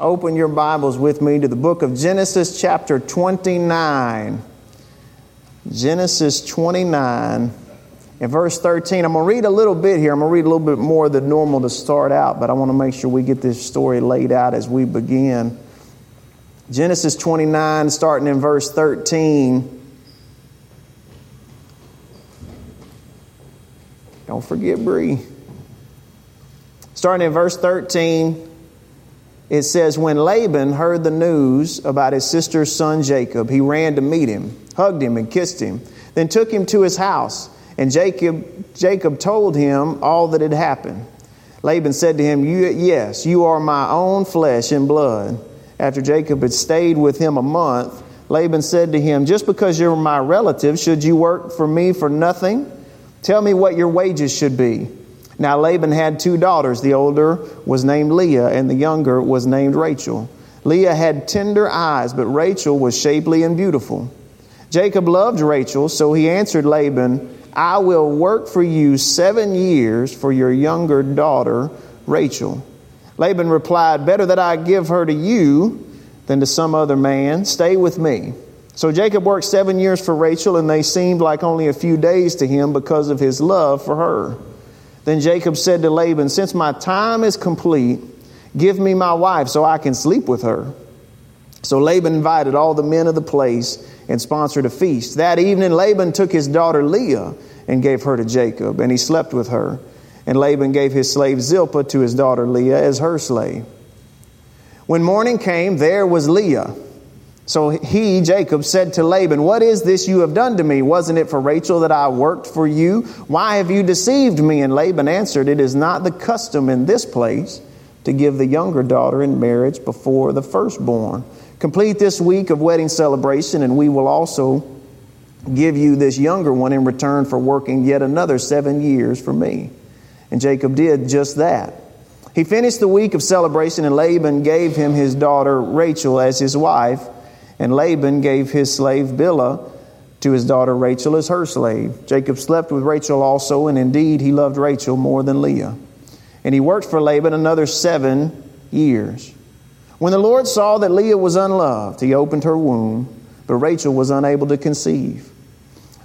open your Bibles with me to the book of Genesis, chapter 29. Genesis 29 and verse 13. I'm going to read a little bit here. I'm going to read a little bit more than normal to start out, but I want to make sure we get this story laid out as we begin. Genesis 29, starting in verse 13. Don't forget Bree. Starting in verse 13, it says, When Laban heard the news about his sister's son Jacob, he ran to meet him, hugged him, and kissed him, then took him to his house. And Jacob, Jacob told him all that had happened. Laban said to him, Yes, you are my own flesh and blood. After Jacob had stayed with him a month, Laban said to him, Just because you're my relative, should you work for me for nothing? Tell me what your wages should be. Now Laban had two daughters. The older was named Leah, and the younger was named Rachel. Leah had tender eyes, but Rachel was shapely and beautiful. Jacob loved Rachel, so he answered Laban, I will work for you seven years for your younger daughter, Rachel. Laban replied, Better that I give her to you than to some other man. Stay with me. So Jacob worked seven years for Rachel, and they seemed like only a few days to him because of his love for her. Then Jacob said to Laban, Since my time is complete, give me my wife so I can sleep with her. So Laban invited all the men of the place and sponsored a feast. That evening, Laban took his daughter Leah and gave her to Jacob, and he slept with her. And Laban gave his slave Zilpah to his daughter Leah as her slave. When morning came, there was Leah so he, Jacob, said to Laban, What is this you have done to me? Wasn't it for Rachel that I worked for you? Why have you deceived me? And Laban answered, It is not the custom in this place to give the younger daughter in marriage before the firstborn. Complete this week of wedding celebration, and we will also give you this younger one in return for working yet another seven years for me. And Jacob did just that. He finished the week of celebration, and Laban gave him his daughter Rachel as his wife. And Laban gave his slave Bilhah to his daughter Rachel as her slave. Jacob slept with Rachel also, and indeed he loved Rachel more than Leah. And he worked for Laban another seven years. When the Lord saw that Leah was unloved, he opened her womb, but Rachel was unable to conceive.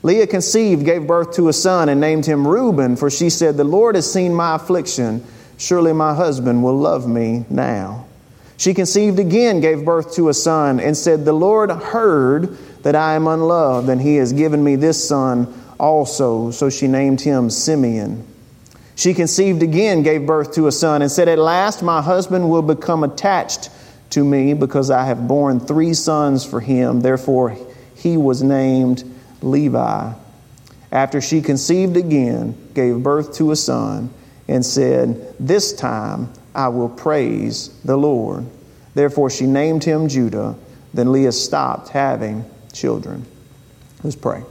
Leah conceived, gave birth to a son, and named him Reuben, for she said, The Lord has seen my affliction. Surely my husband will love me now. She conceived again, gave birth to a son, and said, The Lord heard that I am unloved, and he has given me this son also. So she named him Simeon. She conceived again, gave birth to a son, and said, At last my husband will become attached to me because I have borne three sons for him. Therefore he was named Levi. After she conceived again, gave birth to a son, and said, This time I will praise the Lord. Therefore, she named him Judah. Then Leah stopped having children. Let's pray.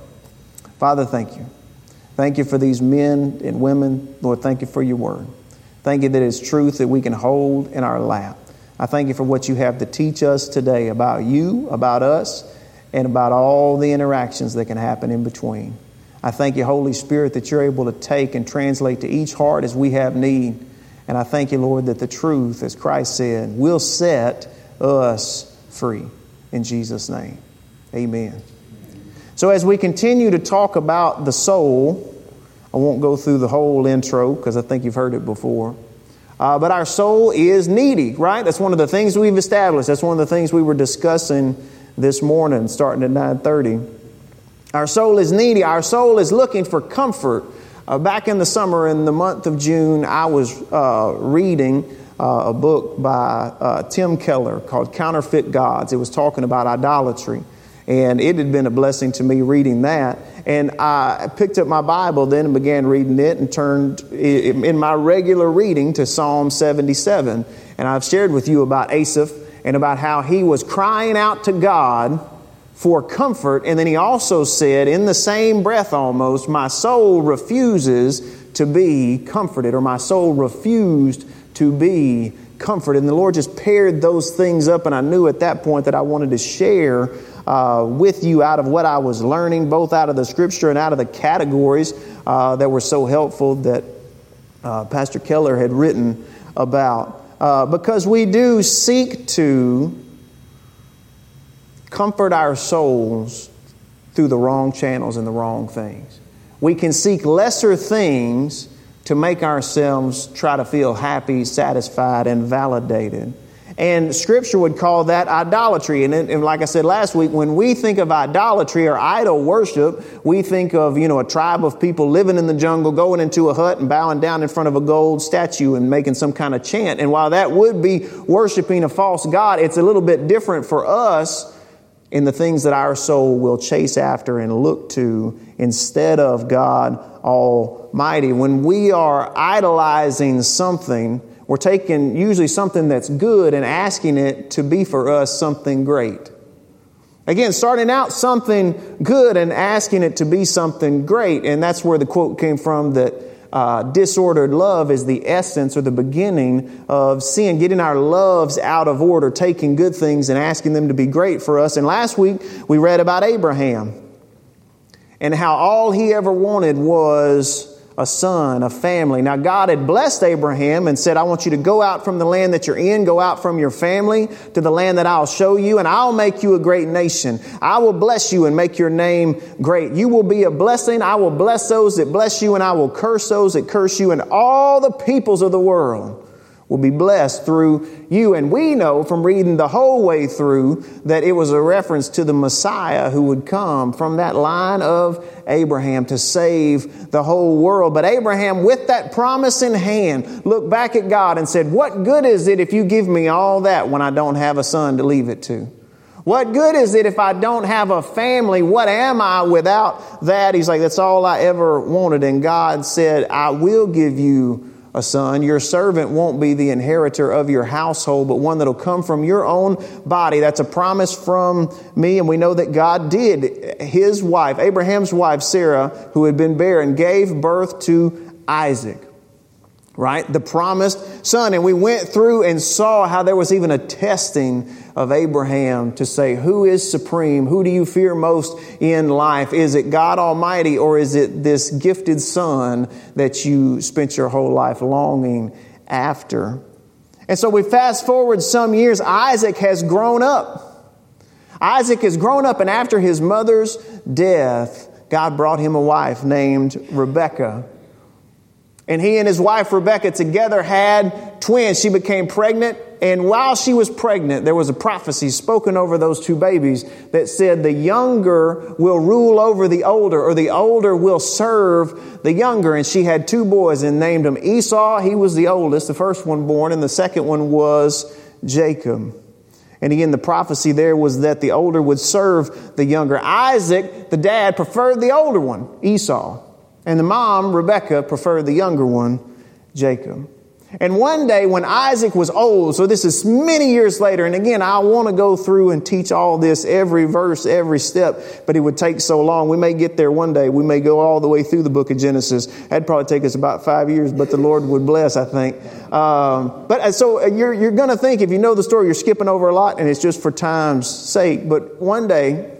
Father, thank you. Thank you for these men and women. Lord, thank you for your word. Thank you that it's truth that we can hold in our lap. I thank you for what you have to teach us today about you, about us, and about all the interactions that can happen in between. I thank you, Holy Spirit, that you're able to take and translate to each heart as we have need. And I thank you, Lord, that the truth, as Christ said, will set us free. In Jesus' name, amen. So, as we continue to talk about the soul, I won't go through the whole intro because I think you've heard it before. Uh, but our soul is needy, right? That's one of the things we've established. That's one of the things we were discussing this morning, starting at 9:30. Our soul is needy. Our soul is looking for comfort uh, back in the summer, in the month of June, I was uh, reading uh, a book by uh, Tim Keller called Counterfeit Gods. It was talking about idolatry. And it had been a blessing to me reading that. And I picked up my Bible then and began reading it and turned in my regular reading to Psalm 77. And I've shared with you about Asaph and about how he was crying out to God for comfort. And then he also said, in the same breath almost, my soul refuses to be comforted, or my soul refused to be comforted. And the Lord just paired those things up, and I knew at that point that I wanted to share uh, with you out of what I was learning, both out of the scripture and out of the categories uh, that were so helpful that uh, Pastor Keller had written about. uh, because we do seek to comfort our souls through the wrong channels and the wrong things. We can seek lesser things to make ourselves try to feel happy, satisfied, and validated. And Scripture would call that idolatry. And, and, like I said last week, when we think of idolatry or idol worship, we think of, you know, a tribe of people living in the jungle, going into a hut and bowing down in front of a gold statue and making some kind of chant. And while that would be worshiping a false God, it's a little bit different for us in the things that our soul will chase after and look to instead of God Almighty. When we are idolizing something, we're taking usually something that's good and asking it to be for us something great. Again, starting out something good and asking it to be something great. And that's where the quote came from that uh, disordered love is the essence or the beginning of sin, getting our loves out of order, taking good things and asking them to be great for us. And last week we read about Abraham and how all he ever wanted was a son, a family. Now, God had blessed Abraham and said, I want you to go out from the land that you're in, go out from your family to the land that I'll show you, and I'll make you a great nation. I will bless you and make your name great. You will be a blessing. I will bless those that bless you, and I will curse those that curse you, and all the peoples of the world will be blessed through you. And we know from reading the whole way through that it was a reference to the Messiah who would come from that line of Abraham to save the whole world. But Abraham, with that promise in hand, looked back at God and said, What good is it if you give me all that when I don't have a son to leave it to? What good is it if I don't have a family? What am I without that? He's like, That's all I ever wanted. And God said, I will give you a son. Your servant won't be the inheritor of your household, but one that'll come from your own body. That's a promise from me. And we know that God did. His wife, Abraham's wife, Sarah, who had been barren, gave birth to Isaac right? The promised son. And we went through and saw how there was even a testing of Abraham to say, who is supreme? Who do you fear most in life? Is it God Almighty or is it this gifted son that you spent your whole life longing after? And so we fast forward some years, Isaac has grown up. Isaac has grown up, and after his mother's death, God brought him a wife named Rebekah. And he and his wife Rebecca together had twins. She became pregnant. And while she was pregnant, there was a prophecy spoken over those two babies that said the younger will rule over the older, or the older will serve the younger. And she had two boys and named them Esau. He was the oldest, the first one born, and the second one was Jacob. And again, the prophecy there was that the older would serve the younger. Isaac, the dad, preferred the older one, Esau. And the mom, Rebecca, preferred the younger one, Jacob. And one day when Isaac was old, so this is many years later, and again, I want to go through and teach all this, every verse, every step, but it would take so long. We may get there one day. We may go all the way through the book of Genesis. That'd probably take us about five years, but the Lord would bless, I think. Um, but uh, so uh, you're, you're going to think, if you know the story, you're skipping over a lot, and it's just for time's sake. But one day,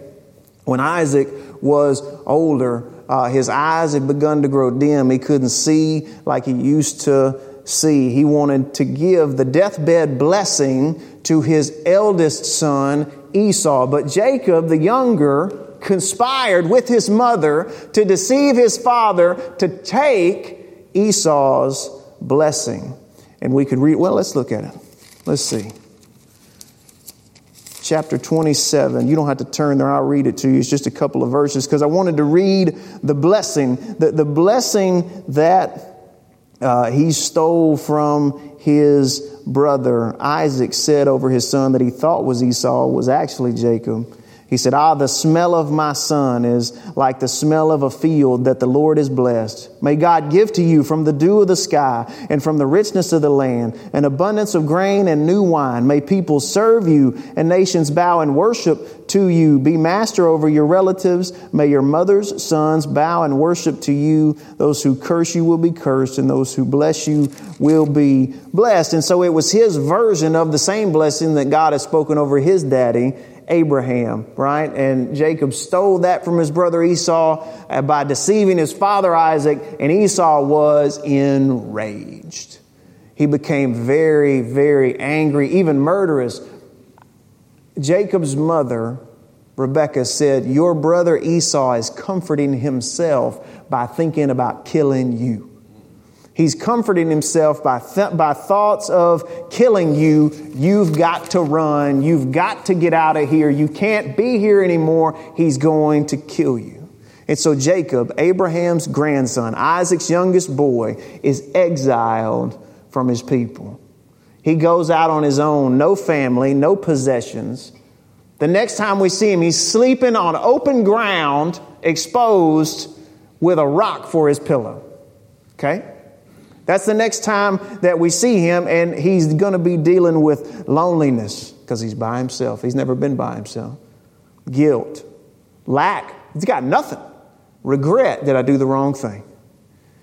when Isaac was older, uh, his eyes had begun to grow dim. He couldn't see like he used to see. He wanted to give the deathbed blessing to his eldest son, Esau. But Jacob, the younger, conspired with his mother to deceive his father to take Esau's blessing. And we could read, well, let's look at it. Let's see chapter 27. You don't have to turn there, I'll read it to you. It's just a couple of verses because I wanted to read the blessing, the, the blessing that uh, he stole from his brother. Isaac said over his son that he thought was Esau was actually Jacob. He said, Ah, the smell of my son is like the smell of a field that the Lord has blessed. May God give to you from the dew of the sky and from the richness of the land an abundance of grain and new wine. May people serve you and nations bow and worship to you. Be master over your relatives. May your mother's sons bow and worship to you. Those who curse you will be cursed, and those who bless you will be blessed. And so it was his version of the same blessing that God had spoken over his daddy Abraham, right? And Jacob stole that from his brother Esau uh, by deceiving his father Isaac, and Esau was enraged. He became very, very angry, even murderous. Jacob's mother, Rebekah, said, Your brother Esau is comforting himself by thinking about killing you. He's comforting himself by, th- by thoughts of killing you. You've got to run. You've got to get out of here. You can't be here anymore. He's going to kill you. And so Jacob, Abraham's grandson, Isaac's youngest boy, is exiled from his people. He goes out on his own, no family, no possessions. The next time we see him, he's sleeping on open ground, exposed with a rock for his pillow. Okay? That's the next time that we see him, and he's going to be dealing with loneliness because he's by himself. He's never been by himself. Guilt, lack. He's got nothing. Regret that I do the wrong thing.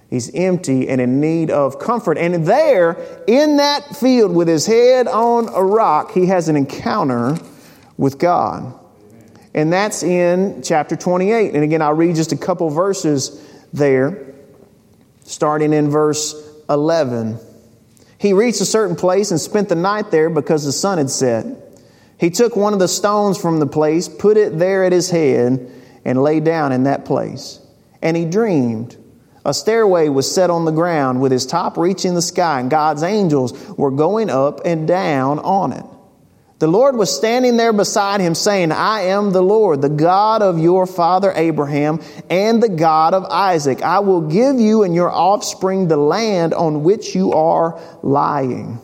He's empty and in need of comfort. And there, in that field with his head on a rock, he has an encounter with God. And that's in chapter 28. And again, I'll read just a couple verses there, starting in verse 11. He reached a certain place and spent the night there because the sun had set. He took one of the stones from the place, put it there at his head, and lay down in that place. And he dreamed. A stairway was set on the ground with its top reaching the sky, and God's angels were going up and down on it. The Lord was standing there beside him, saying, I am the Lord, the God of your father Abraham and the God of Isaac. I will give you and your offspring the land on which you are lying.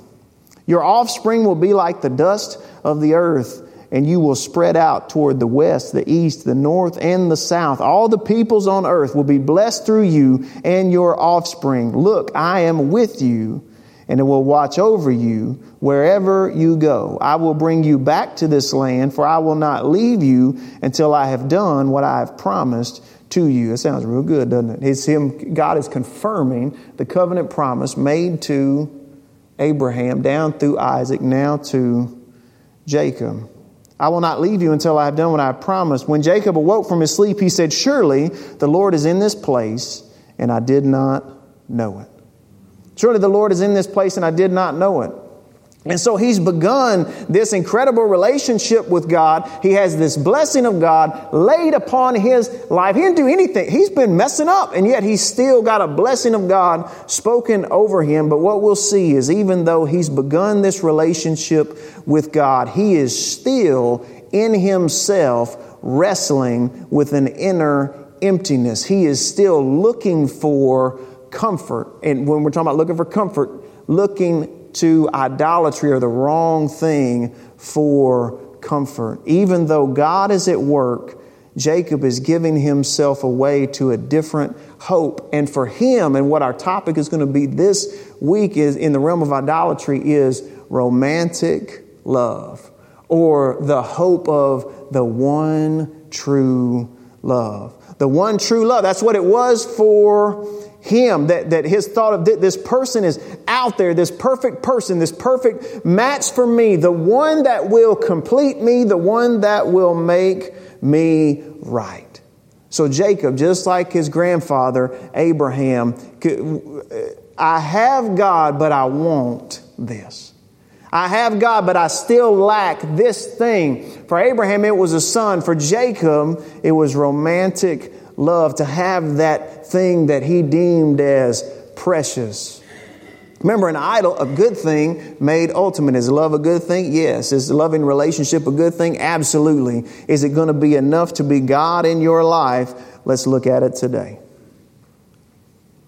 Your offspring will be like the dust of the earth, and you will spread out toward the west, the east, the north, and the south. All the peoples on earth will be blessed through you and your offspring. Look, I am with you and it will watch over you wherever you go. I will bring you back to this land, for I will not leave you until I have done what I have promised to you. It sounds real good, doesn't it? It's him, God is confirming the covenant promise made to Abraham, down through Isaac, now to Jacob. I will not leave you until I have done what I have promised. When Jacob awoke from his sleep, he said, Surely the Lord is in this place, and I did not know it. Surely the Lord is in this place and I did not know it. And so he's begun this incredible relationship with God. He has this blessing of God laid upon his life. He didn't do anything. He's been messing up, and yet he's still got a blessing of God spoken over him. But what we'll see is even though he's begun this relationship with God, he is still in himself wrestling with an inner emptiness. He is still looking for comfort. And when we're talking about looking for comfort, looking to idolatry or the wrong thing for comfort. Even though God is at work, Jacob is giving himself away to a different hope. And for him, and what our topic is going to be this week is in the realm of idolatry is romantic love or the hope of the one true love. The one true love. That's what it was for him, that, that his thought of this person is out there, this perfect person, this perfect match for me, the one that will complete me, the one that will make me right. So Jacob, just like his grandfather Abraham, I have God, but I want this. I have God, but I still lack this thing. For Abraham, it was a son. For Jacob, it was romantic love, to have that thing that he deemed as precious. Remember, an idol, a good thing made ultimate. Is love a good thing? Yes. Is loving relationship a good thing? Absolutely. Is it going to be enough to be God in your life? Let's look at it today.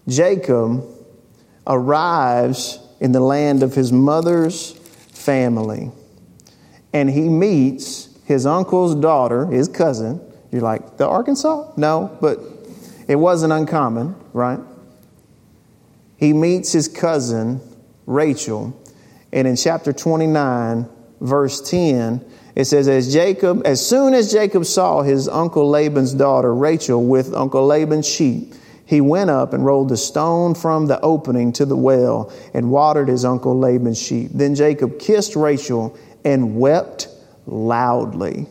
Jacob arrives in the land of his mother's family, and he meets his uncle's daughter, his cousin, you're like, the Arkansas? No, but it wasn't uncommon, right? He meets his cousin, Rachel, and in chapter 29, verse 10, it says, As Jacob, as soon as Jacob saw his uncle Laban's daughter, Rachel, with Uncle Laban's sheep, he went up and rolled the stone from the opening to the well and watered his uncle Laban's sheep. Then Jacob kissed Rachel and wept loudly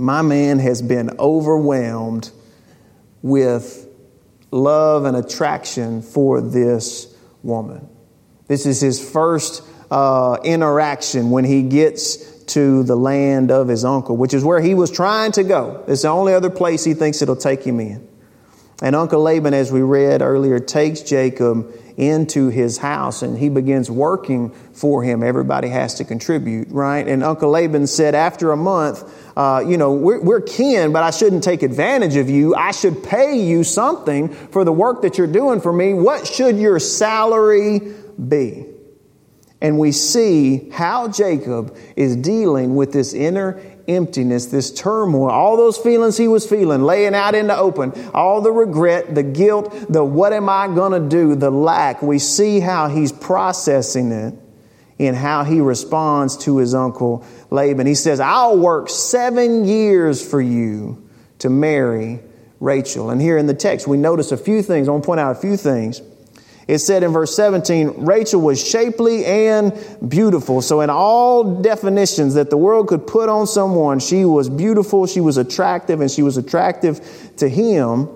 my man has been overwhelmed with love and attraction for this woman. This is his first uh, interaction when he gets to the land of his uncle, which is where he was trying to go. It's the only other place he thinks it'll take him in. And Uncle Laban, as we read earlier, takes Jacob into his house and he begins working for him. Everybody has to contribute, right? And Uncle Laban said, after a month, uh, you know, we're, we're kin, but I shouldn't take advantage of you. I should pay you something for the work that you're doing for me. What should your salary be? And we see how Jacob is dealing with this inner emptiness, this turmoil, all those feelings he was feeling, laying out in the open, all the regret, the guilt, the what am I going to do, the lack. We see how he's processing it in how he responds to his uncle Laban. He says, I'll work seven years for you to marry Rachel. And here in the text, we notice a few things. I want to point out a few things. It said in verse 17, Rachel was shapely and beautiful. So, in all definitions that the world could put on someone, she was beautiful, she was attractive, and she was attractive to him.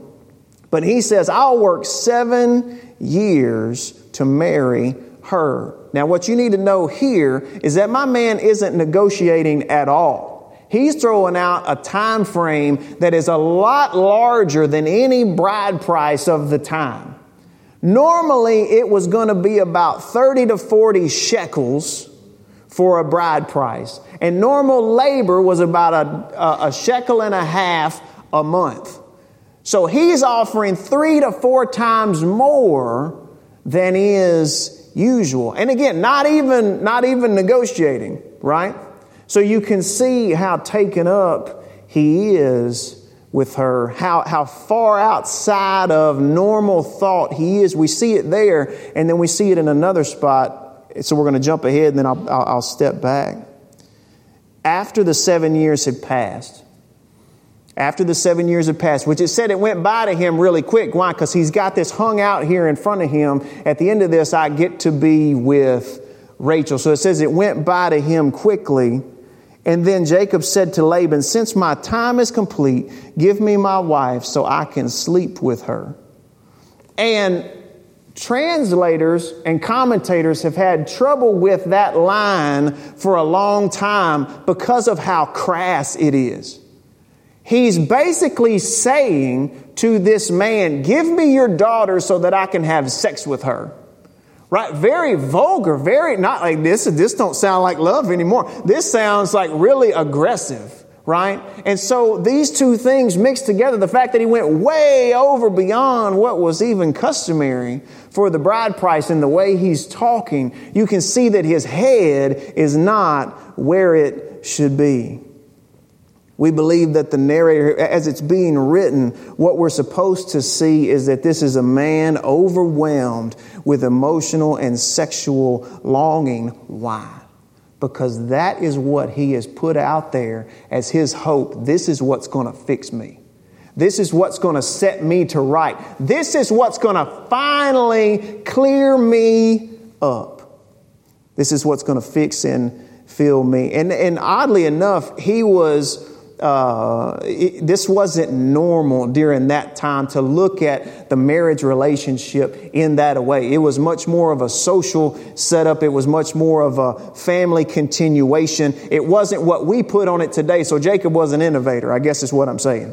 But he says, I'll work seven years to marry her. Now, what you need to know here is that my man isn't negotiating at all. He's throwing out a time frame that is a lot larger than any bride price of the time. Normally, it was going to be about 30 to 40 shekels for a bride price. And normal labor was about a, a, shekel and a half a month. So he's offering three to four times more than is usual. And again, not even, not even negotiating, right? So you can see how taken up he is with her, how, how far outside of normal thought he is. We see it there, and then we see it in another spot. So we're going to jump ahead, and then I'll, I'll, I'll step back. After the seven years had passed, after the seven years had passed, which it said it went by to him really quick. Why? Because he's got this hung out here in front of him. At the end of this, I get to be with Rachel. So it says it went by to him quickly. And then Jacob said to Laban, Since my time is complete, give me my wife so I can sleep with her. And translators and commentators have had trouble with that line for a long time because of how crass it is. He's basically saying to this man, Give me your daughter so that I can have sex with her right? Very vulgar, very not like this. This don't sound like love anymore. This sounds like really aggressive, right? And so these two things mixed together, the fact that he went way over beyond what was even customary for the bride price and the way he's talking, you can see that his head is not where it should be. We believe that the narrator, as it's being written, what we're supposed to see is that this is a man overwhelmed with emotional and sexual longing. Why? Because that is what he has put out there as his hope. This is what's going to fix me. This is what's going to set me to right. This is what's going to finally clear me up. This is what's going to fix and fill me. And, and oddly enough, he was uh, it, this wasn't normal during that time to look at the marriage relationship in that way. It was much more of a social setup. It was much more of a family continuation. It wasn't what we put on it today. So Jacob was an innovator, I guess is what I'm saying.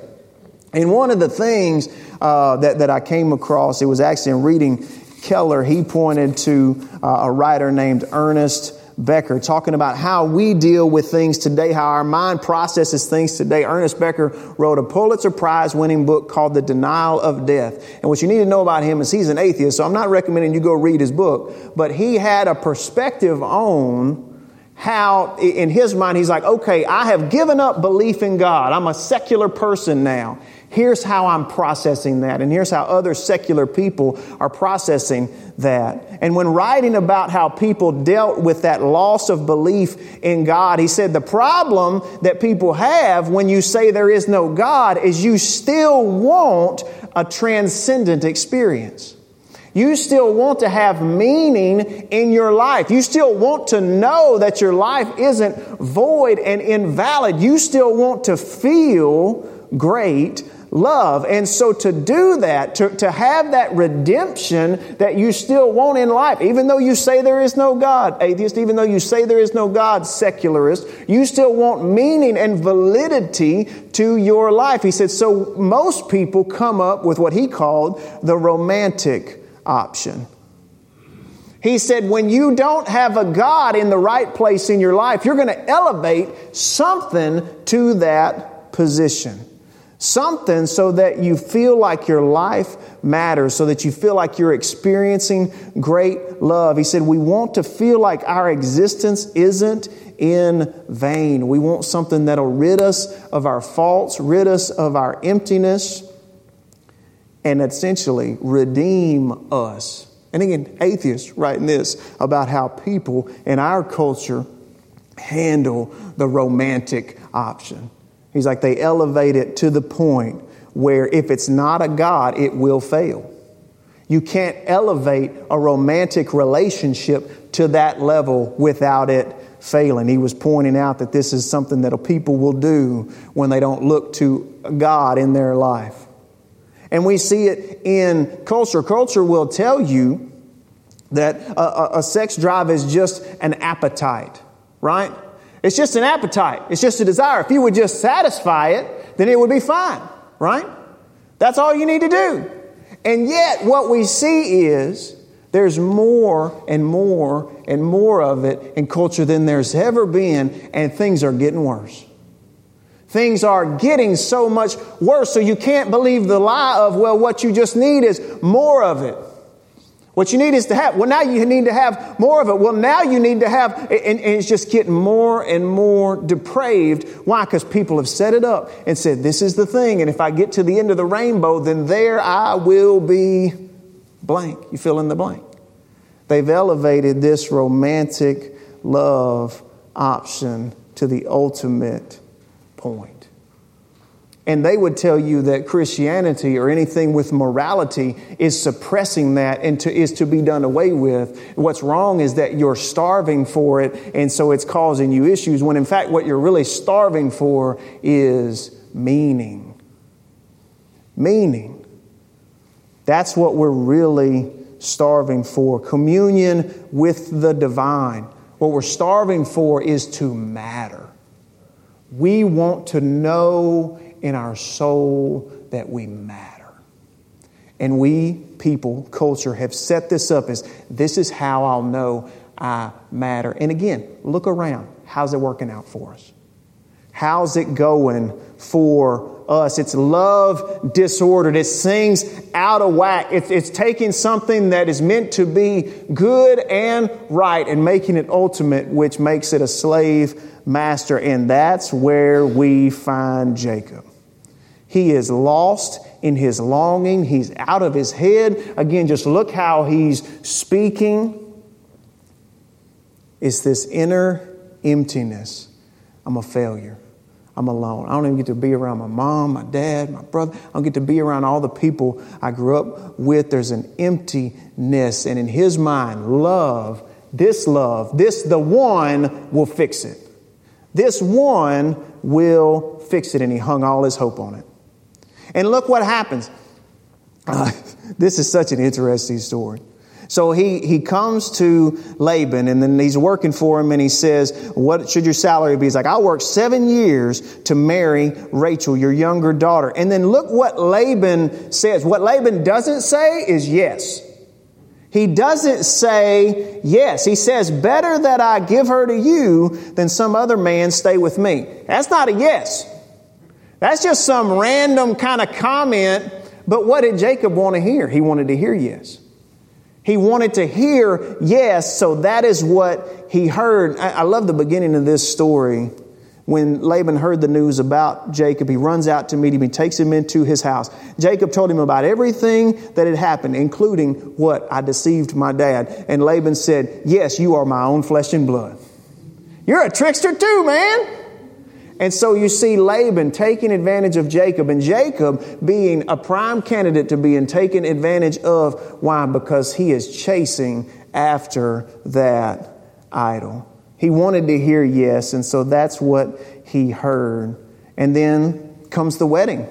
And one of the things uh, that, that I came across, it was actually in reading Keller, he pointed to uh, a writer named Ernest Becker, talking about how we deal with things today, how our mind processes things today. Ernest Becker wrote a Pulitzer Prize winning book called The Denial of Death. And what you need to know about him is he's an atheist, so I'm not recommending you go read his book, but he had a perspective on how, in his mind, he's like, okay, I have given up belief in God. I'm a secular person now. Here's how I'm processing that, and here's how other secular people are processing that. And when writing about how people dealt with that loss of belief in God, he said the problem that people have when you say there is no God is you still want a transcendent experience. You still want to have meaning in your life. You still want to know that your life isn't void and invalid. You still want to feel great love. And so to do that, to, to have that redemption that you still want in life, even though you say there is no God, atheist, even though you say there is no God, secularist, you still want meaning and validity to your life. He said, so most people come up with what he called the romantic option. He said, when you don't have a God in the right place in your life, you're going to elevate something to that position. Something so that you feel like your life matters, so that you feel like you're experiencing great love. He said, We want to feel like our existence isn't in vain. We want something that'll rid us of our faults, rid us of our emptiness, and essentially redeem us. And again, atheists writing this about how people in our culture handle the romantic option. He's like, they elevate it to the point where if it's not a God, it will fail. You can't elevate a romantic relationship to that level without it failing. He was pointing out that this is something that people will do when they don't look to God in their life. And we see it in culture. Culture will tell you that a, a, a sex drive is just an appetite, right? It's just an appetite. It's just a desire. If you would just satisfy it, then it would be fine, right? That's all you need to do. And yet, what we see is there's more and more and more of it in culture than there's ever been, and things are getting worse. Things are getting so much worse, so you can't believe the lie of, well, what you just need is more of it. What you need is to have, well, now you need to have more of it. Well, now you need to have, and, and it's just getting more and more depraved. Why? Because people have set it up and said, this is the thing, and if I get to the end of the rainbow, then there I will be blank. You fill in the blank. They've elevated this romantic love option to the ultimate point. And they would tell you that Christianity or anything with morality is suppressing that and to, is to be done away with. What's wrong is that you're starving for it, and so it's causing you issues, when in fact, what you're really starving for is meaning. Meaning. That's what we're really starving for communion with the divine. What we're starving for is to matter. We want to know in our soul that we matter. And we, people, culture, have set this up as this is how I'll know I matter. And again, look around. How's it working out for us? How's it going for us? It's love disordered. It's things out of whack. It's, it's taking something that is meant to be good and right and making it ultimate, which makes it a slave master. And that's where we find Jacob. He is lost in his longing. He's out of his head. Again, just look how he's speaking. It's this inner emptiness. I'm a failure. I'm alone. I don't even get to be around my mom, my dad, my brother. I don't get to be around all the people I grew up with. There's an emptiness. And in his mind, love, this love, this, the one, will fix it. This one will fix it. And he hung all his hope on it. And look what happens. Uh, this is such an interesting story. So he, he comes to Laban and then he's working for him and he says, What should your salary be? He's like, I'll work seven years to marry Rachel, your younger daughter. And then look what Laban says. What Laban doesn't say is yes. He doesn't say yes. He says, Better that I give her to you than some other man stay with me. That's not a yes. That's just some random kind of comment. But what did Jacob want to hear? He wanted to hear yes. He wanted to hear yes, so that is what he heard. I, love the beginning of this story. When Laban heard the news about Jacob, he runs out to meet him. He takes him into his house. Jacob told him about everything that had happened, including what I deceived my dad. And Laban said, Yes, you are my own flesh and blood. You're a trickster too, man. And so you see Laban taking advantage of Jacob, and Jacob being a prime candidate to being taken advantage of. Why? Because he is chasing after that idol. He wanted to hear yes, and so that's what he heard. And then comes the wedding.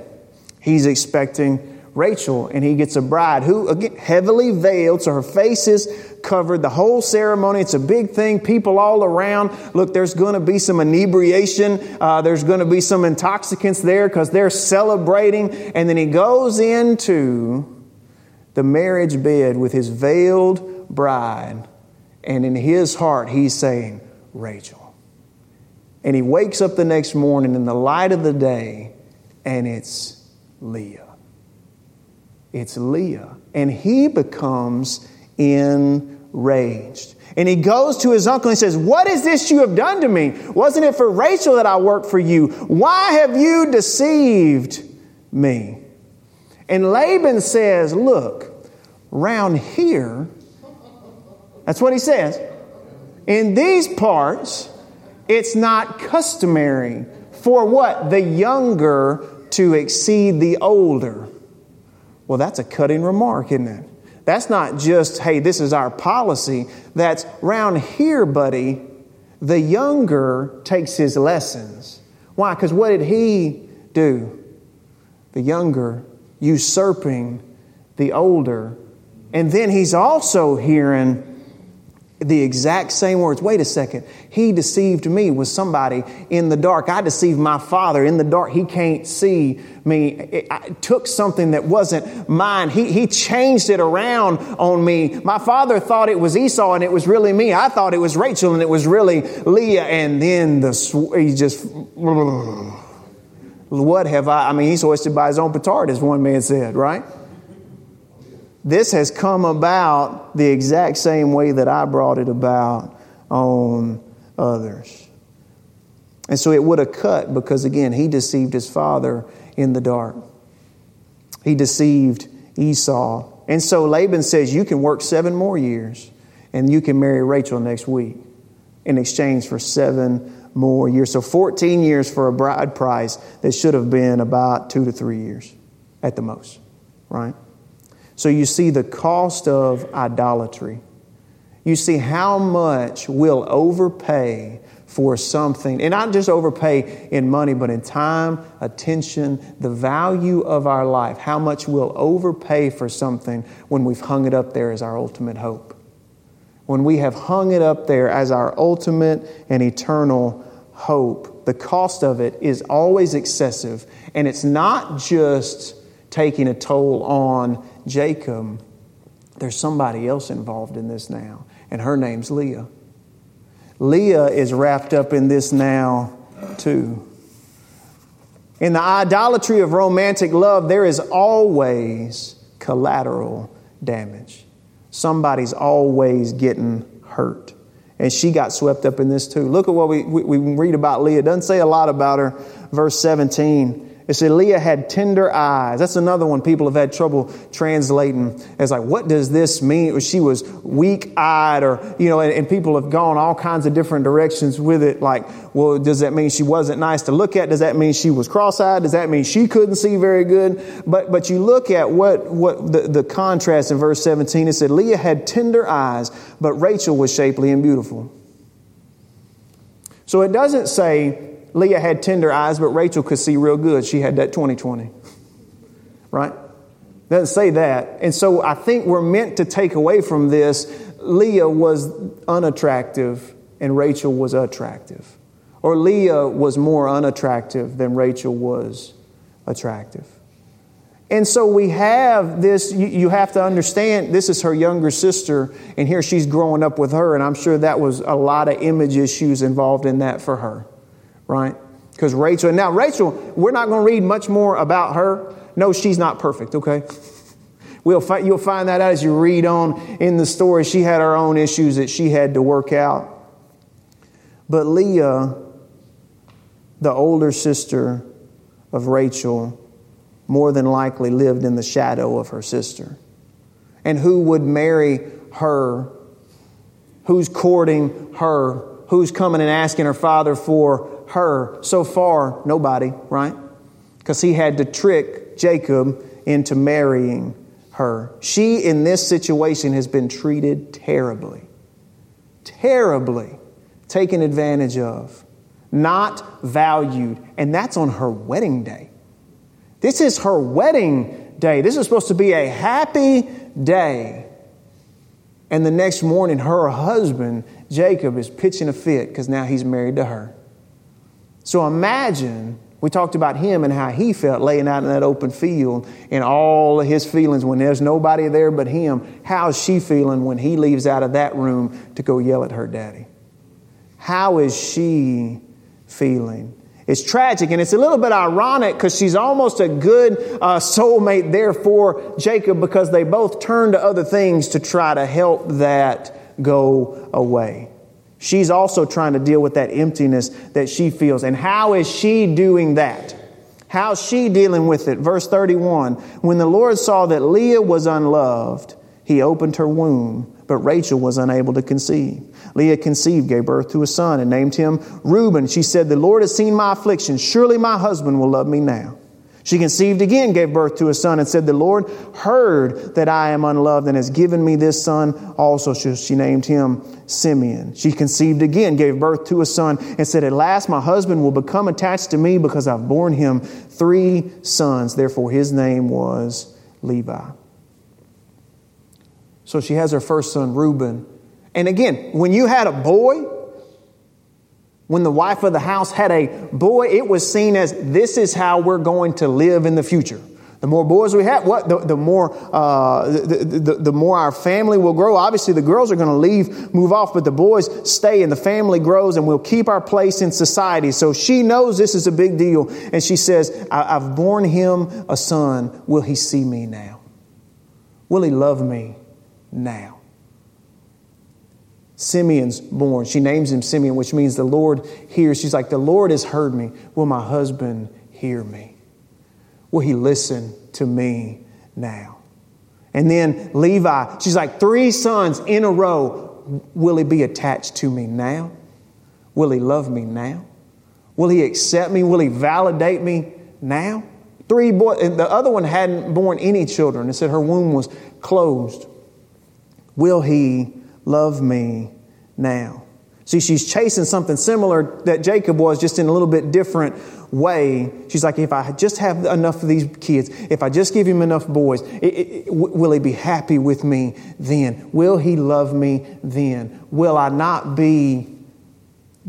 He's expecting Rachel, and he gets a bride who, again, heavily veiled, so her face is covered. The whole ceremony, it's a big thing. People all around. Look, there's going to be some inebriation. Uh, there's going to be some intoxicants there because they're celebrating. And then he goes into the marriage bed with his veiled bride, and in his heart, he's saying, Rachel. And he wakes up the next morning in the light of the day, and it's Leah. It's Leah. And he becomes enraged. And he goes to his uncle and says, What is this you have done to me? Wasn't it for Rachel that I worked for you? Why have you deceived me? And Laban says, Look, round here, that's what he says. In these parts, it's not customary for what? The younger to exceed the older. Well, that's a cutting remark, isn't it? That's not just, hey, this is our policy. That's round here, buddy, the younger takes his lessons. Why? Because what did he do? The younger usurping the older. And then he's also hearing the exact same words. Wait a second. He deceived me with somebody in the dark. I deceived my father in the dark. He can't see me. I took something that wasn't mine. He, he changed it around on me. My father thought it was Esau and it was really me. I thought it was Rachel and it was really Leah. And then the, he just, what have I, I mean, he's hoisted by his own petard, as one man said, right? This has come about the exact same way that I brought it about on others. And so it would have cut because, again, he deceived his father in the dark. He deceived Esau. And so Laban says, You can work seven more years and you can marry Rachel next week in exchange for seven more years. So 14 years for a bride price that should have been about two to three years at the most, right? So you see the cost of idolatry. You see how much we'll overpay for something, and not just overpay in money, but in time, attention, the value of our life, how much we'll overpay for something when we've hung it up there as our ultimate hope. When we have hung it up there as our ultimate and eternal hope, the cost of it is always excessive, and it's not just taking a toll on Jacob, there's somebody else involved in this now, and her name's Leah. Leah is wrapped up in this now, too. In the idolatry of romantic love, there is always collateral damage. Somebody's always getting hurt. And she got swept up in this too. Look at what we, we, we read about Leah. It doesn't say a lot about her. Verse 17. It said Leah had tender eyes. That's another one people have had trouble translating. It's like, what does this mean? She was weak eyed, or, you know, and, and, people have gone all kinds of different directions with it. Like, well, does that mean she wasn't nice to look at? Does that mean she was cross eyed? Does that mean she couldn't see very good? But, but you look at what, what the, the contrast in verse 17, it said, Leah had tender eyes, but Rachel was shapely and beautiful. So it doesn't say Leah had tender eyes, but Rachel could see real good. She had that 2020. Right? Doesn't say that. And so I think we're meant to take away from this Leah was unattractive and Rachel was attractive. Or Leah was more unattractive than Rachel was attractive. And so we have this, you, you, have to understand, this is her younger sister, and here she's growing up with her, and I'm sure that was a lot of image issues involved in that for her right? Because Rachel, now Rachel, we're not going to read much more about her. No, she's not perfect, okay? We'll fi- you'll find that out as you read on in the story. She had her own issues that she had to work out. But Leah, the older sister of Rachel, more than likely lived in the shadow of her sister. And who would marry her? Who's courting her? Who's coming and asking her father for her so far? Nobody, right? Because he had to trick Jacob into marrying her. She, in this situation, has been treated terribly, terribly taken advantage of, not valued. And that's on her wedding day. This is her wedding day. This is supposed to be a happy day. And the next morning, her husband, Jacob, is pitching a fit because now he's married to her. So imagine, we talked about him and how he felt laying out in that open field and all of his feelings when there's nobody there but him. How's she feeling when he leaves out of that room to go yell at her daddy? How is she feeling? It's tragic and it's a little bit ironic because she's almost a good uh, soulmate there for Jacob because they both turn to other things to try to help that go away. She's also trying to deal with that emptiness that she feels. And how is she doing that? How's she dealing with it? Verse 31 When the Lord saw that Leah was unloved, he opened her womb, but Rachel was unable to conceive. Leah conceived, gave birth to a son, and named him Reuben. She said, The Lord has seen my affliction. Surely my husband will love me now. She conceived again, gave birth to a son, and said, The Lord heard that I am unloved and has given me this son also. She named him Simeon. She conceived again, gave birth to a son, and said, At last my husband will become attached to me because I've borne him three sons. Therefore his name was Levi. So she has her first son, Reuben. And again, when you had a boy, when the wife of the house had a boy, it was seen as this is how we're going to live in the future. The more boys we have, what the, the more uh, the, the, the, more our family will grow. Obviously, the girls are going to leave, move off, but the boys stay, and the family grows, and we'll keep our place in society. So she knows this is a big deal, and she says, "I've borne him a son. Will he see me now? Will he love me now?" Simeon's born. She names him Simeon, which means the Lord hears. She's like, The Lord has heard me. Will my husband hear me? Will he listen to me now? And then Levi, she's like, Three sons in a row. Will he be attached to me now? Will he love me now? Will he accept me? Will he validate me now? Three boys, the other one hadn't born any children. It said her womb was closed. Will he love me now. See, she's chasing something similar that Jacob was, just in a little bit different way. She's like, if I just have enough of these kids, if I just give him enough boys, it, it, will he be happy with me then? Will he love me then? Will I not be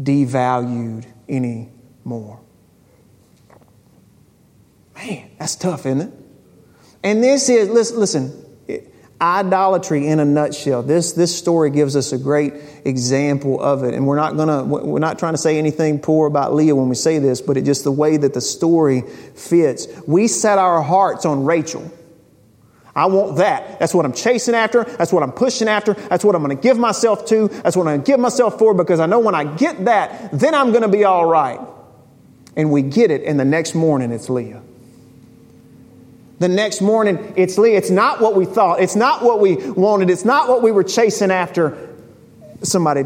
devalued anymore? Man, that's tough, isn't it? And this is, listen, listen idolatry in a nutshell. This, this story gives us a great example of it. And we're not gonna, we're not trying to say anything poor about Leah when we say this, but it just the way that the story fits. We set our hearts on Rachel. I want that. That's what I'm chasing after. That's what I'm pushing after. That's what I'm going to give myself to. That's what I'm going to give myself for because I know when I get that, then I'm going to be all right. And we get it, and the next morning it's Leah. The next morning, it's Lee. It's not what we thought. It's not what we wanted. It's not what we were chasing after. Somebody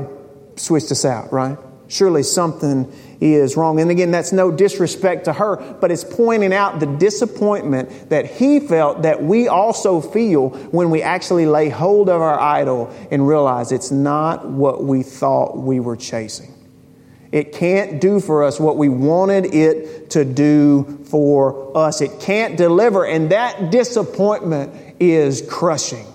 switched us out, right? Surely something is wrong. And again, that's no disrespect to her, but it's pointing out the disappointment that he felt that we also feel when we actually lay hold of our idol and realize it's not what we thought we were chasing. It can't do for us what we wanted it to do for us. It can't deliver, and that disappointment is crushing.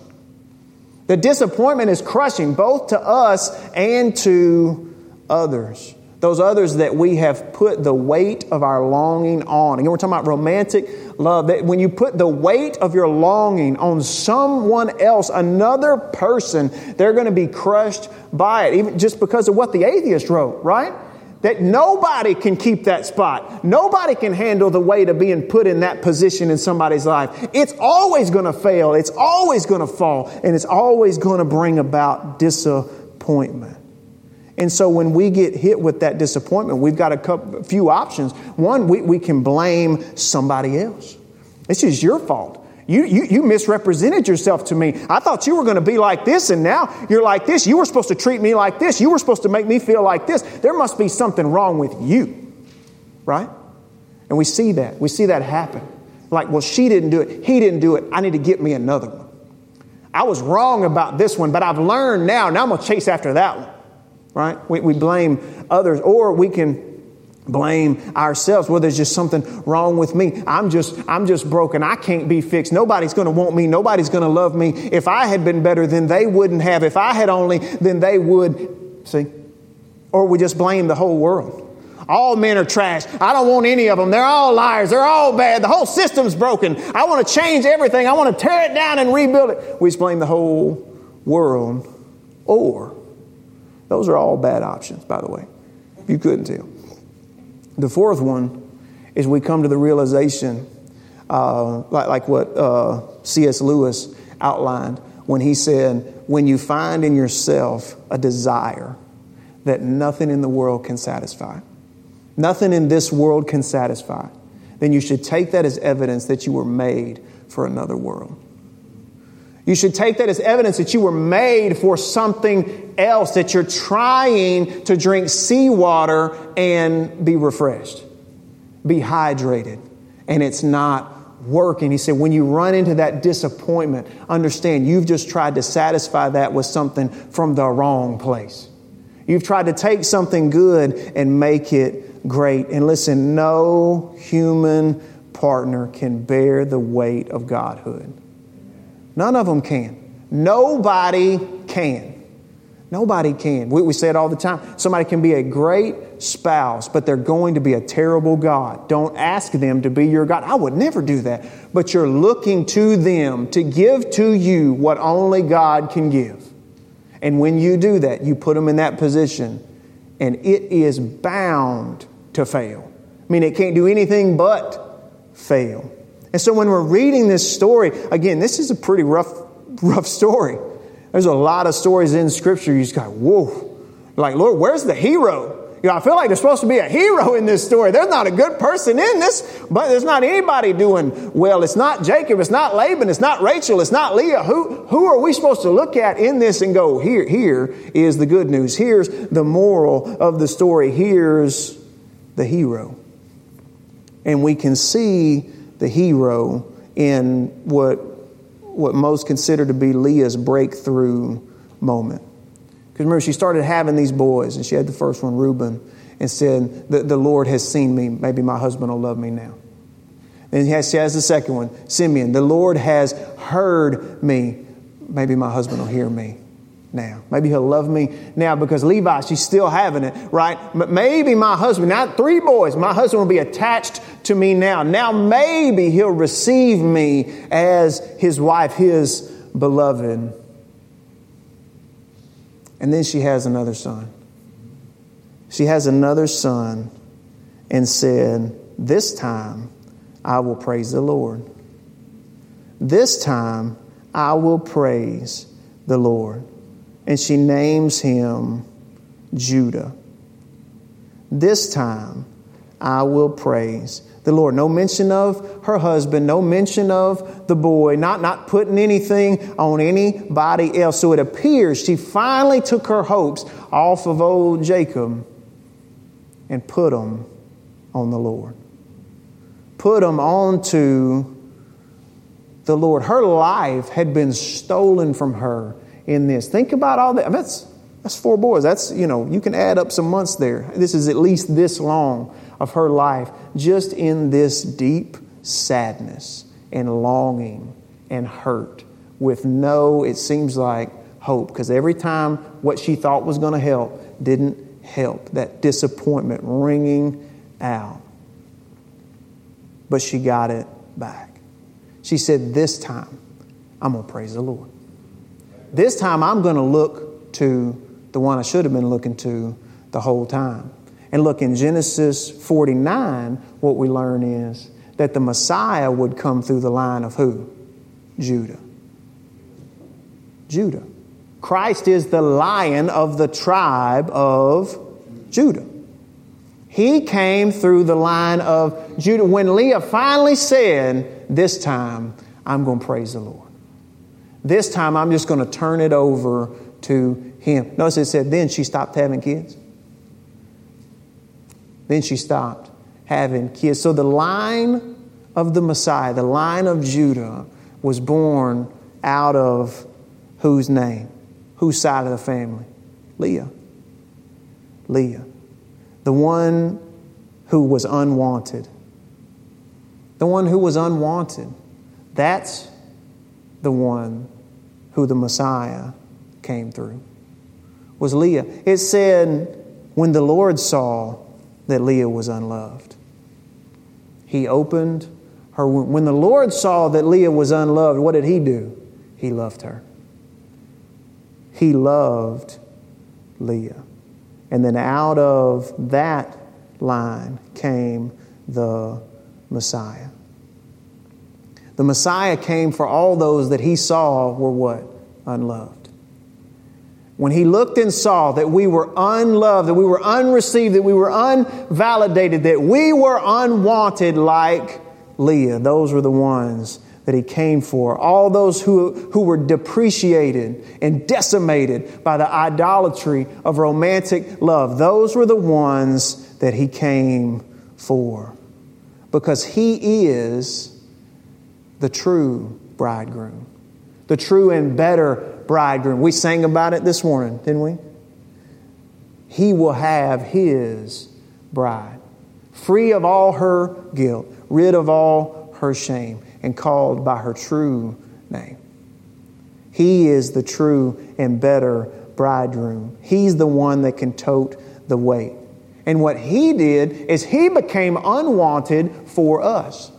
The disappointment is crushing both to us and to others. Those others that we have put the weight of our longing on. Again, we're talking about romantic love. That when you put the weight of your longing on someone else, another person, they're going to be crushed by it, even just because of what the atheist wrote, right? That nobody can keep that spot. Nobody can handle the weight of being put in that position in somebody's life. It's always going to fail. It's always going to fall. And it's always going to bring about disappointment. And so when we get hit with that disappointment, we've got a couple, few options. One, we, we can blame somebody else. This is your fault. You, you, you misrepresented yourself to me. I thought you were going to be like this, and now you're like this. You were supposed to treat me like this. You were supposed to make me feel like this. There must be something wrong with you, right? And we see that. We see that happen. Like, well, she didn't do it. He didn't do it. I need to get me another one. I was wrong about this one, but I've learned now. Now I'm going to chase after that one, right? We, we blame others, or we can blame ourselves well there's just something wrong with me i'm just i'm just broken i can't be fixed nobody's going to want me nobody's going to love me if i had been better then they wouldn't have if i had only then they would see or we just blame the whole world all men are trash. I don't want any of them. They're all liars. They're all bad. The whole system's broken. I want to change everything. I want to tear it down and rebuild it. We just blame the whole world. Or, those are all bad options, by the way. You couldn't tell. The fourth one is we come to the realization, uh, like, like, what uh, C.S. Lewis outlined when he said, when you find in yourself a desire that nothing in the world can satisfy, nothing in this world can satisfy, then you should take that as evidence that you were made for another world. You should take that as evidence that you were made for something else, that you're trying to drink seawater and be refreshed, be hydrated, and it's not working. He said, when you run into that disappointment, understand you've just tried to satisfy that with something from the wrong place. You've tried to take something good and make it great. And listen, no human partner can bear the weight of Godhood. None of them can. Nobody can. Nobody can. We, we say it all the time. Somebody can be a great spouse, but they're going to be a terrible God. Don't ask them to be your God. I would never do that. But you're looking to them to give to you what only God can give. And when you do that, you put them in that position, and it is bound to fail. I mean, it can't do anything but fail. And so when we're reading this story, again, this is a pretty rough, rough story. There's a lot of stories in Scripture you just go, whoa. Like, Lord, where's the hero? You know, I feel like there's supposed to be a hero in this story. There's not a good person in this, but there's not anybody doing well. It's not Jacob, it's not Laban, it's not Rachel, it's not Leah. Who, who are we supposed to look at in this and go, here, here is the good news. Here's the moral of the story. Here's the hero. And we can see the hero in what, what most consider to be Leah's breakthrough moment. Because remember, she started having these boys, and she had the first one, Reuben, and said, the, the Lord has seen me. Maybe my husband will love me now. Then has, she has the second one, Simeon. The Lord has heard me. Maybe my husband will hear me now. Maybe he'll love me now because Levi, she's still having it, right? But maybe my husband, not three boys, my husband will be attached to me now. Now maybe he'll receive me as his wife, his beloved. And then she has another son. She has another son and said, This time I will praise the Lord. This time I will praise the Lord and she names him Judah. This time I will praise the Lord. No mention of her husband, no mention of the boy, not, not putting anything on anybody else. So it appears she finally took her hopes off of old Jacob and put them on the Lord. Put them onto the Lord. Her life had been stolen from her in this. Think about all that. That's, that's four boys. That's, you know, you can add up some months there. This is at least this long of her life, just in this deep sadness and longing and hurt with no, it seems like, hope. Because every time what she thought was going to help didn't help. That disappointment ringing out. But she got it back. She said, This time, I'm going to praise the Lord. This time I'm going to look to the one I should have been looking to the whole time. And look, in Genesis 49, what we learn is that the Messiah would come through the line of who? Judah. Judah. Christ is the lion of the tribe of Judah. He came through the line of Judah. When Leah finally said, This time I'm going to praise the Lord. This time I'm just going to turn it over to him. Notice it said, then she stopped having kids. Then she stopped having kids. So the line of the Messiah, the line of Judah, was born out of whose name? Whose side of the family? Leah. Leah. The one who was unwanted. The one who was unwanted. That's the one who the Messiah came through. Was Leah. It said, when the Lord saw that Leah was unloved, he opened her womb. When the Lord saw that Leah was unloved, what did he do? He loved her. He loved Leah. And then out of that line came the Messiah. The Messiah came for all those that he saw were what? Unloved. When he looked and saw that we were unloved, that we were unreceived, that we were unvalidated, that we were unwanted like Leah, those were the ones that he came for. All those who, who were depreciated and decimated by the idolatry of romantic love, those were the ones that he came for. Because he is the true bridegroom, the true and better bridegroom. We sang about it this morning, didn't we? He will have his bride, free of all her guilt, rid of all her shame and called by her true name. He is the true and better bridegroom. He's the one that can tote the weight. And what he did is he became unwanted for us.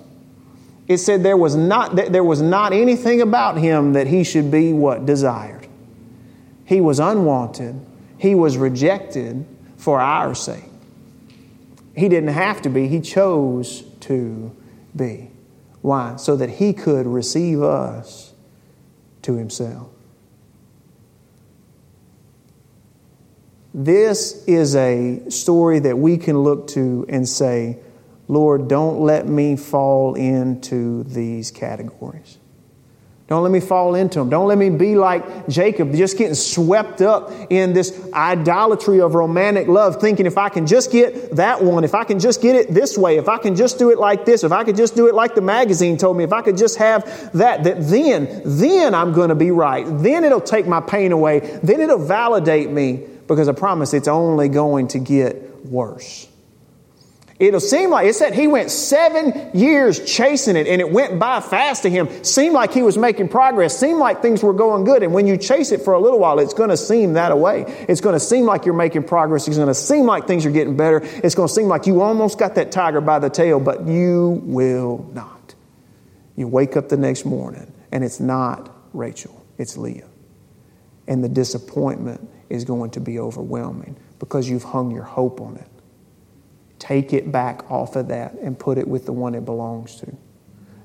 It said there was not, there was not anything about him that he should be what? Desired. He was unwanted. He was rejected for our sake. He didn't have to be, he chose to be. Why? So that he could receive us to himself. This is a story that we can look to and say, Lord, don't let me fall into these categories. Don't let me fall into them. Don't let me be like Jacob, just getting swept up in this idolatry of romantic love, thinking if I can just get that one, if I can just get it this way, if I can just do it like this, if I could just do it like the magazine told me, if I could just have that, that then, then I'm going to be right. Then it'll take my pain away. Then it'll validate me because I promise it's only going to get worse. It'll seem like it said he went seven years chasing it and it went by fast to him. Seemed like he was making progress. Seemed like things were going good. And when you chase it for a little while, it's going to seem that way. It's going to seem like you're making progress. It's going to seem like things are getting better. It's going to seem like you almost got that tiger by the tail, but you will not. You wake up the next morning and it's not Rachel, it's Leah. And the disappointment is going to be overwhelming because you've hung your hope on it. Take it back off of that and put it with the one it belongs to.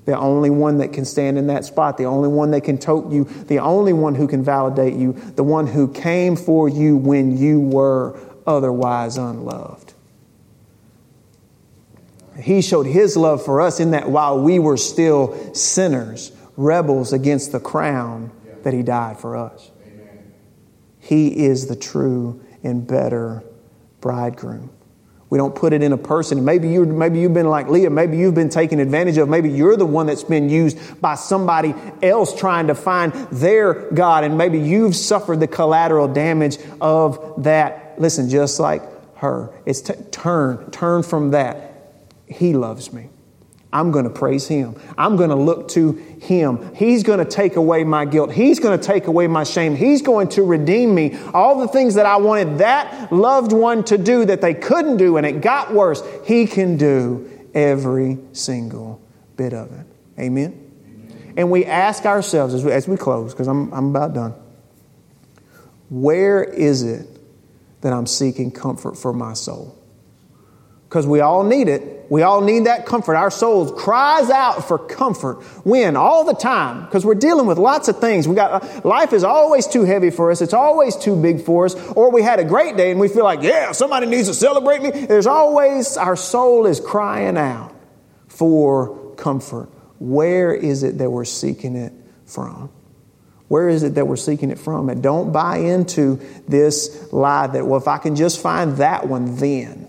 The only one that can stand in that spot, the only one that can tote you, the only one who can validate you, the one who came for you when you were otherwise unloved. He showed his love for us in that while we were still sinners, rebels against the crown, that he died for us. He is the true and better bridegroom. We don't put it in a person. Maybe you maybe you've been like Leah. Maybe you've been taken advantage of. Maybe you're the one that's been used by somebody else trying to find their God, and maybe you've suffered the collateral damage of that. Listen, just like her, it's t- turn turn from that. He loves me. I'm going to praise Him. I'm going to look to Him. He's going to take away my guilt. He's going to take away my shame. He's going to redeem me. All the things that I wanted that loved one to do that they couldn't do and it got worse, He can do every single bit of it. Amen? Amen. And we ask ourselves as we, as we close, because I'm, I'm about done, where is it that I'm seeking comfort for my soul? because we all need it. We all need that comfort. Our souls cries out for comfort. When? All the time. Because we're dealing with lots of things. We got, uh, life is always too heavy for us. It's always too big for us. Or we had a great day and we feel like, yeah, somebody needs to celebrate me. There's always, our soul is crying out for comfort. Where is it that we're seeking it from? Where is it that we're seeking it from? And don't buy into this lie that, well, if I can just find that one, then.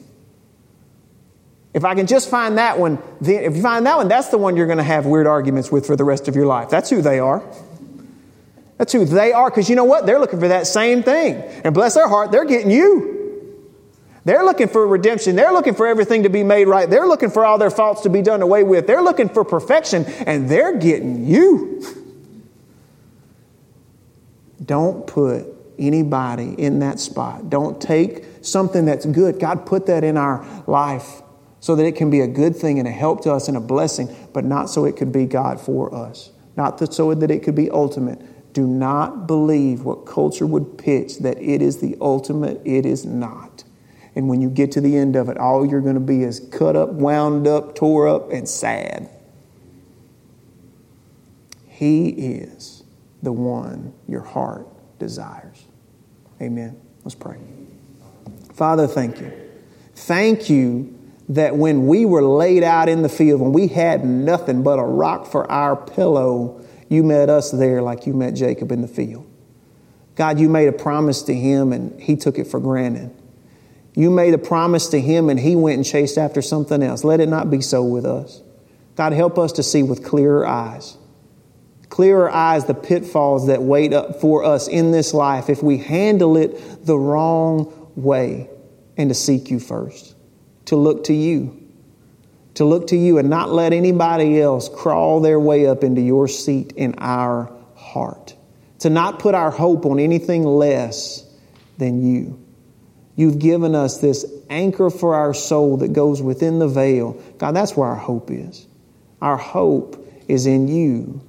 If I can just find that one, then if you find that one, that's the one you're going to have weird arguments with for the rest of your life. That's who they are. That's who they are because you know what? They're looking for that same thing. And bless their heart, they're getting you. They're looking for redemption. They're looking for everything to be made right. They're looking for all their faults to be done away with. They're looking for perfection, and they're getting you. Don't put anybody in that spot. Don't take something that's good. God put that in our life so that it can be a good thing and a help to us and a blessing, but not so it could be God for us. Not so that it could be ultimate. Do not believe what culture would pitch that it is the ultimate. It is not. And when you get to the end of it, all you're going to be is cut up, wound up, tore up, and sad. He is the one your heart desires. Amen. Let's pray. Father, thank you. Thank you that when we were laid out in the field, when we had nothing but a rock for our pillow, you met us there like you met Jacob in the field. God, you made a promise to him and he took it for granted. You made a promise to him and he went and chased after something else. Let it not be so with us. God, help us to see with clearer eyes. Clearer eyes the pitfalls that wait up for us in this life if we handle it the wrong way and to seek you first, to look to you, to look to you and not let anybody else crawl their way up into your seat in our heart, to not put our hope on anything less than you. You've given us this anchor for our soul that goes within the veil. God, that's where our hope is. Our hope is in you,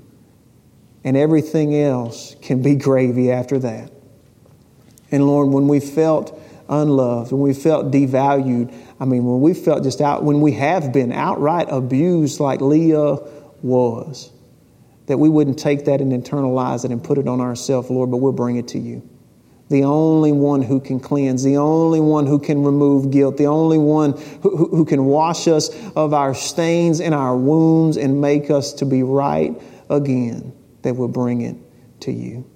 and everything else can be gravy after that. And Lord, when we felt unloved, when we felt devalued, I mean, when we felt just out, when we have been outright abused like Leah was, that we wouldn't take that and internalize it and put it on ourselves, Lord, but we'll bring it to you the only one who can cleanse, the only one who can remove guilt, the only one who, who, who, can wash us of our stains and our wounds and make us to be right again, that we'll bring it to you.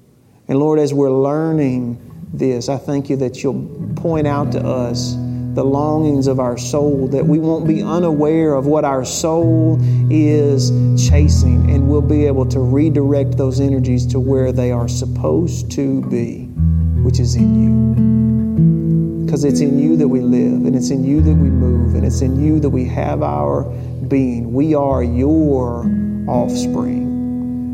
And Lord, as we're learning this, I thank you that you'll point out to us the longings of our soul, that we won't be unaware of what our soul is chasing, and we'll be able to redirect those energies to where they are supposed to be which is in you. Because it's in you that we live, and it's in you that we move, and it's in you that we have our being. We are your offspring.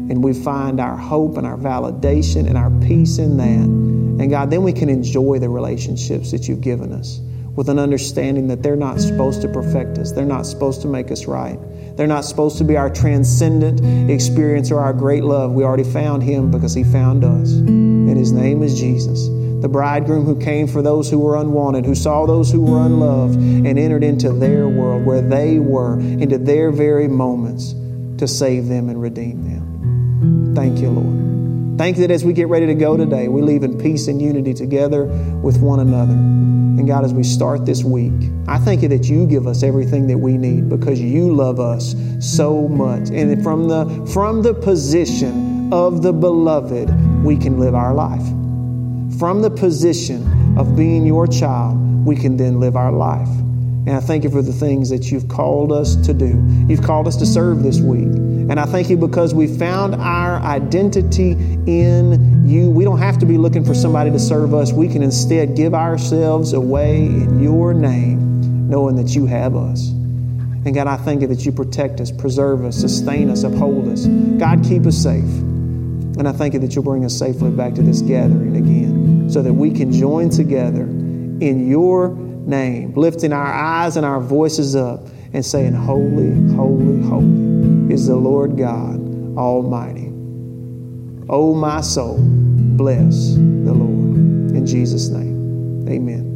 And we find our hope and our validation and our peace in that. And God, then we can enjoy the relationships that you've given us with an understanding that they're not supposed to perfect us, they're not supposed to make us right. They're not supposed to be our transcendent experience or our great love. We already found Him because He found us. And His name is Jesus, the bridegroom who came for those who were unwanted, who saw those who were unloved, and entered into their world where they were, into their very moments to save them and redeem them. Thank you, Lord. Thank you that as we get ready to go today, we leave in peace and unity together with one another. And God, as we start this week, I thank you that you give us everything that we need because you love us so much. And from the, from the position of the beloved, we can live our life. From the position of being your child, we can then live our life. And I thank you for the things that you've called us to do. You've called us to serve this week. And I thank you because we found our identity in you. We don't have to be looking for somebody to serve us. We can instead give ourselves away in your name, knowing that you have us. And God, I thank you that you protect us, preserve us, sustain us, uphold us. God, keep us safe. And I thank you that you'll bring us safely back to this gathering again so that we can join together in your name, lifting our eyes and our voices up and saying, Holy, holy, holy is the Lord God Almighty. Oh, my soul, bless the Lord. In Jesus' name, amen.